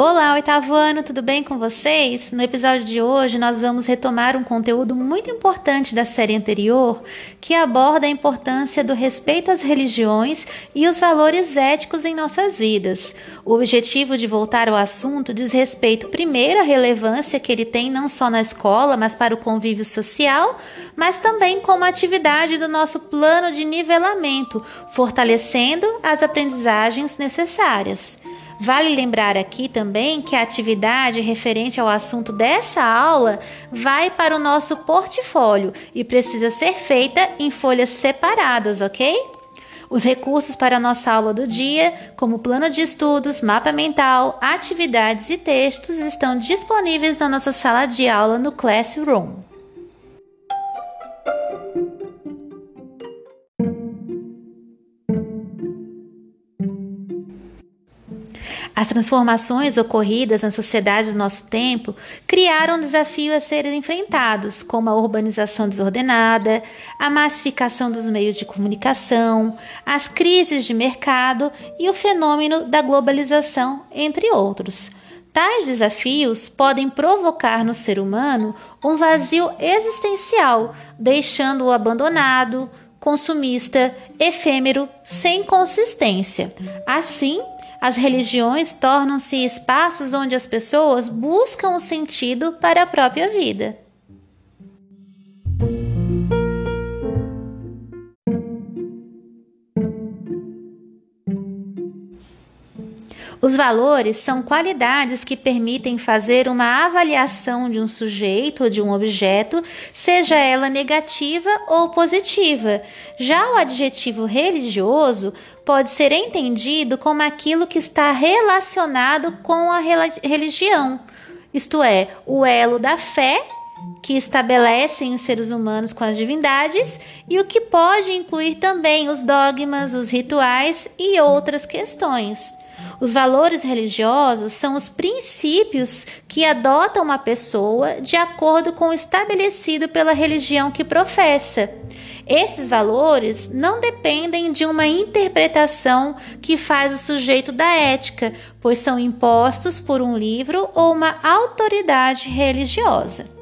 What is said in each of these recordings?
Olá, oitavo ano, tudo bem com vocês? No episódio de hoje, nós vamos retomar um conteúdo muito importante da série anterior, que aborda a importância do respeito às religiões e os valores éticos em nossas vidas. O objetivo de voltar ao assunto diz respeito, primeiro, à relevância que ele tem não só na escola, mas para o convívio social, mas também como atividade do nosso plano de nivelamento, fortalecendo as aprendizagens necessárias. Vale lembrar aqui também que a atividade referente ao assunto dessa aula vai para o nosso portfólio e precisa ser feita em folhas separadas, ok? Os recursos para a nossa aula do dia, como plano de estudos, mapa mental, atividades e textos, estão disponíveis na nossa sala de aula no Classroom. As transformações ocorridas na sociedade do nosso tempo criaram um a serem enfrentados, como a urbanização desordenada, a massificação dos meios de comunicação, as crises de mercado e o fenômeno da globalização, entre outros. Tais desafios podem provocar no ser humano um vazio existencial, deixando-o abandonado, consumista, efêmero, sem consistência. Assim, as religiões tornam-se espaços onde as pessoas buscam o sentido para a própria vida. Os valores são qualidades que permitem fazer uma avaliação de um sujeito ou de um objeto, seja ela negativa ou positiva. Já o adjetivo religioso pode ser entendido como aquilo que está relacionado com a religião, isto é, o elo da fé que estabelecem os seres humanos com as divindades e o que pode incluir também os dogmas, os rituais e outras questões. Os valores religiosos são os princípios que adota uma pessoa de acordo com o estabelecido pela religião que professa. Esses valores não dependem de uma interpretação que faz o sujeito da ética, pois são impostos por um livro ou uma autoridade religiosa.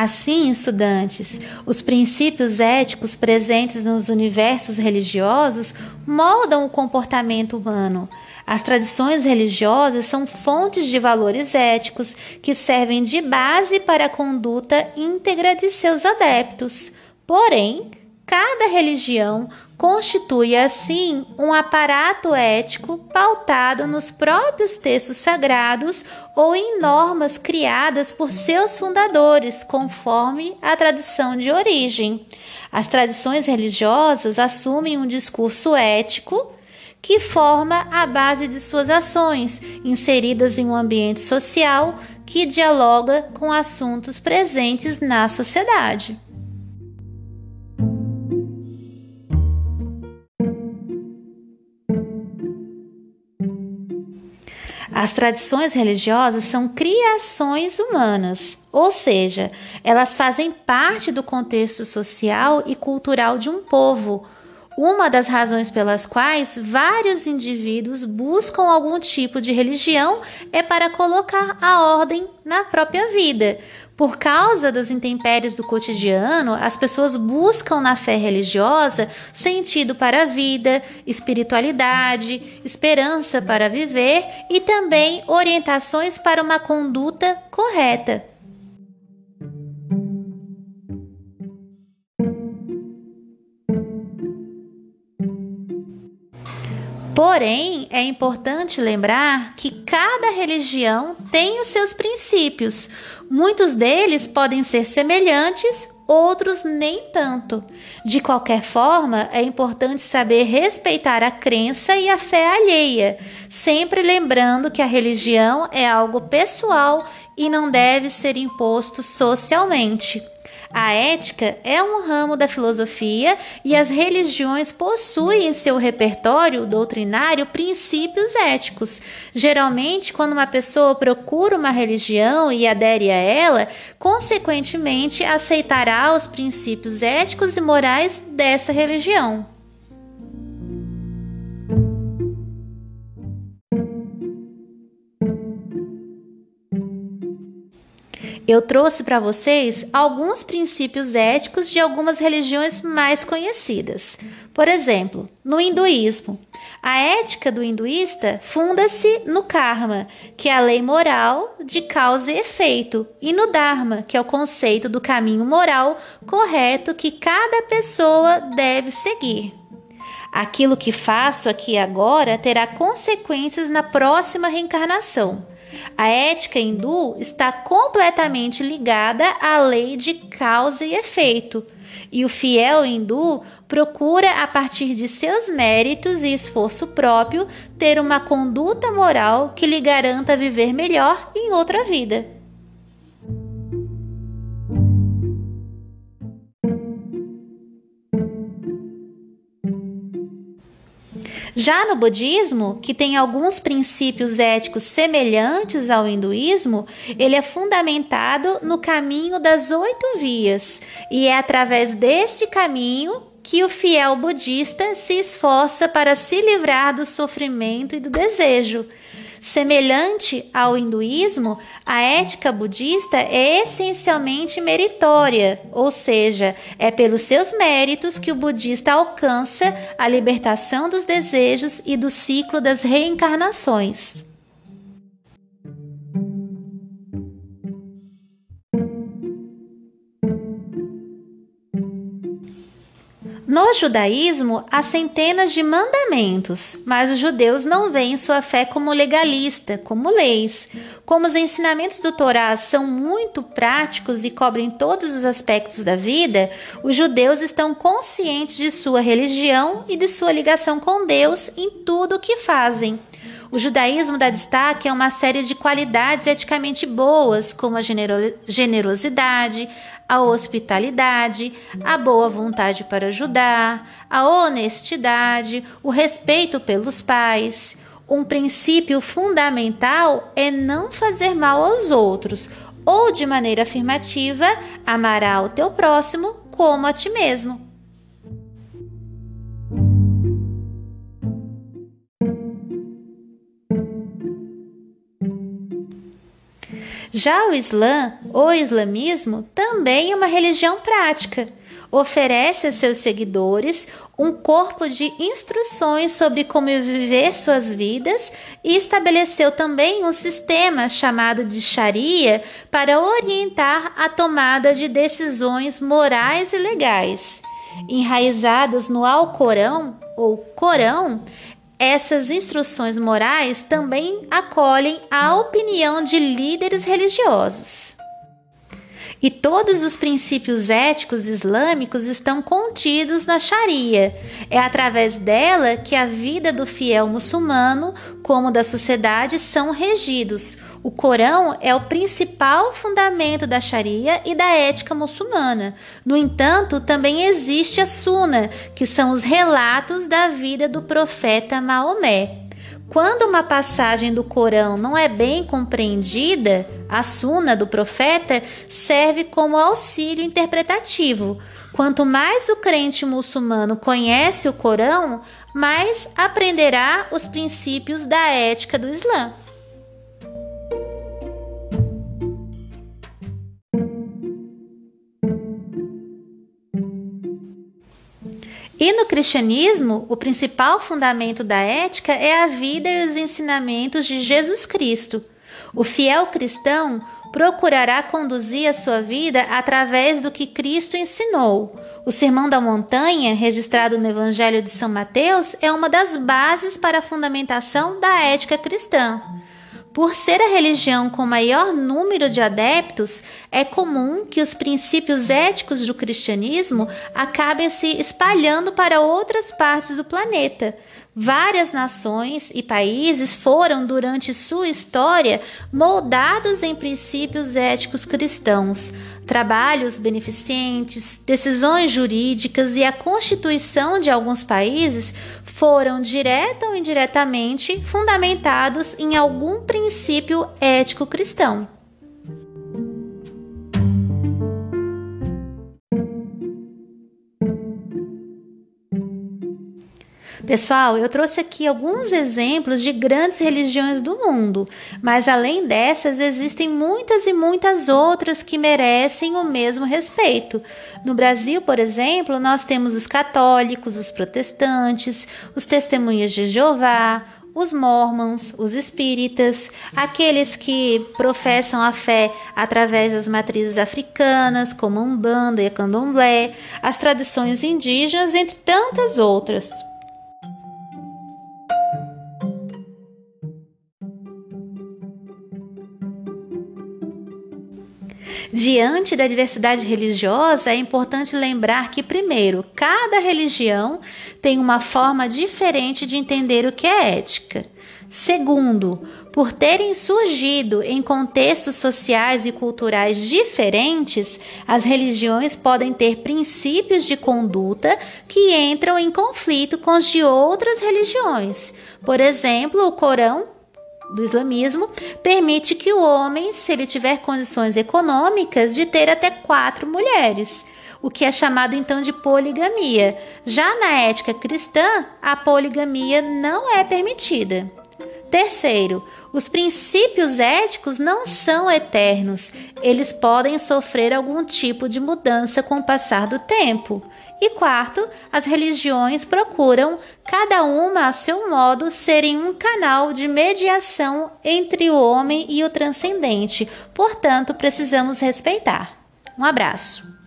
Assim, estudantes, os princípios éticos presentes nos universos religiosos moldam o comportamento humano. As tradições religiosas são fontes de valores éticos que servem de base para a conduta íntegra de seus adeptos. Porém, cada religião constitui assim um aparato ético pautado nos próprios textos sagrados ou em normas criadas por seus fundadores, conforme a tradição de origem. As tradições religiosas assumem um discurso ético que forma a base de suas ações, inseridas em um ambiente social que dialoga com assuntos presentes na sociedade. As tradições religiosas são criações humanas, ou seja, elas fazem parte do contexto social e cultural de um povo. Uma das razões pelas quais vários indivíduos buscam algum tipo de religião é para colocar a ordem na própria vida, por causa dos intempéries do cotidiano, as pessoas buscam na fé religiosa sentido para a vida, espiritualidade, esperança para viver e também orientações para uma conduta correta. Porém, é importante lembrar que cada religião tem os seus princípios. Muitos deles podem ser semelhantes, outros nem tanto. De qualquer forma, é importante saber respeitar a crença e a fé alheia, sempre lembrando que a religião é algo pessoal e não deve ser imposto socialmente. A ética é um ramo da filosofia e as religiões possuem em seu repertório doutrinário princípios éticos. Geralmente, quando uma pessoa procura uma religião e adere a ela, consequentemente aceitará os princípios éticos e morais dessa religião. Eu trouxe para vocês alguns princípios éticos de algumas religiões mais conhecidas. Por exemplo, no hinduísmo, a ética do hinduísta funda-se no karma, que é a lei moral de causa e efeito, e no dharma, que é o conceito do caminho moral correto que cada pessoa deve seguir. Aquilo que faço aqui agora terá consequências na próxima reencarnação. A ética hindu está completamente ligada à lei de causa e efeito. E o fiel hindu procura, a partir de seus méritos e esforço próprio, ter uma conduta moral que lhe garanta viver melhor em outra vida. Já no budismo, que tem alguns princípios éticos semelhantes ao hinduísmo, ele é fundamentado no caminho das oito vias, e é através deste caminho que o fiel budista se esforça para se livrar do sofrimento e do desejo. Semelhante ao hinduísmo, a ética budista é essencialmente meritória, ou seja, é pelos seus méritos que o budista alcança a libertação dos desejos e do ciclo das reencarnações. No judaísmo, há centenas de mandamentos, mas os judeus não veem sua fé como legalista, como leis. Como os ensinamentos do Torá são muito práticos e cobrem todos os aspectos da vida, os judeus estão conscientes de sua religião e de sua ligação com Deus em tudo o que fazem. O judaísmo dá destaque a uma série de qualidades eticamente boas, como a generosidade, a hospitalidade, a boa vontade para ajudar, a honestidade, o respeito pelos pais. Um princípio fundamental é não fazer mal aos outros, ou de maneira afirmativa, amará o teu próximo como a ti mesmo. Já o Islã, ou islamismo, também é uma religião prática. Oferece a seus seguidores um corpo de instruções sobre como viver suas vidas e estabeleceu também um sistema chamado de Sharia para orientar a tomada de decisões morais e legais. Enraizadas no Alcorão ou Corão, essas instruções morais também acolhem a opinião de líderes religiosos. Todos os princípios éticos islâmicos estão contidos na Sharia. É através dela que a vida do fiel muçulmano, como da sociedade, são regidos. O Corão é o principal fundamento da Sharia e da ética muçulmana. No entanto, também existe a Sunna, que são os relatos da vida do profeta Maomé. Quando uma passagem do Corão não é bem compreendida, a Suna do profeta serve como auxílio interpretativo. Quanto mais o crente muçulmano conhece o Corão, mais aprenderá os princípios da ética do Islã. E no cristianismo, o principal fundamento da ética é a vida e os ensinamentos de Jesus Cristo. O fiel cristão procurará conduzir a sua vida através do que Cristo ensinou. O Sermão da Montanha, registrado no Evangelho de São Mateus, é uma das bases para a fundamentação da ética cristã. Por ser a religião com maior número de adeptos, é comum que os princípios éticos do cristianismo acabem se espalhando para outras partes do planeta. Várias nações e países foram, durante sua história, moldados em princípios éticos cristãos. Trabalhos beneficentes, decisões jurídicas e a constituição de alguns países foram, direta ou indiretamente, fundamentados em algum princípio ético cristão. Pessoal, eu trouxe aqui alguns exemplos de grandes religiões do mundo, mas além dessas, existem muitas e muitas outras que merecem o mesmo respeito. No Brasil, por exemplo, nós temos os católicos, os protestantes, os testemunhas de Jeová, os mormons, os espíritas, aqueles que professam a fé através das matrizes africanas, como Umbanda e Candomblé, as tradições indígenas, entre tantas outras. Diante da diversidade religiosa, é importante lembrar que, primeiro, cada religião tem uma forma diferente de entender o que é ética. Segundo, por terem surgido em contextos sociais e culturais diferentes, as religiões podem ter princípios de conduta que entram em conflito com os de outras religiões. Por exemplo, o Corão do islamismo permite que o homem, se ele tiver condições econômicas, de ter até quatro mulheres, o que é chamado então de poligamia. Já na ética cristã, a poligamia não é permitida. Terceiro, os princípios éticos não são eternos, eles podem sofrer algum tipo de mudança com o passar do tempo. E quarto, as religiões procuram, cada uma a seu modo, serem um canal de mediação entre o homem e o transcendente. Portanto, precisamos respeitar. Um abraço.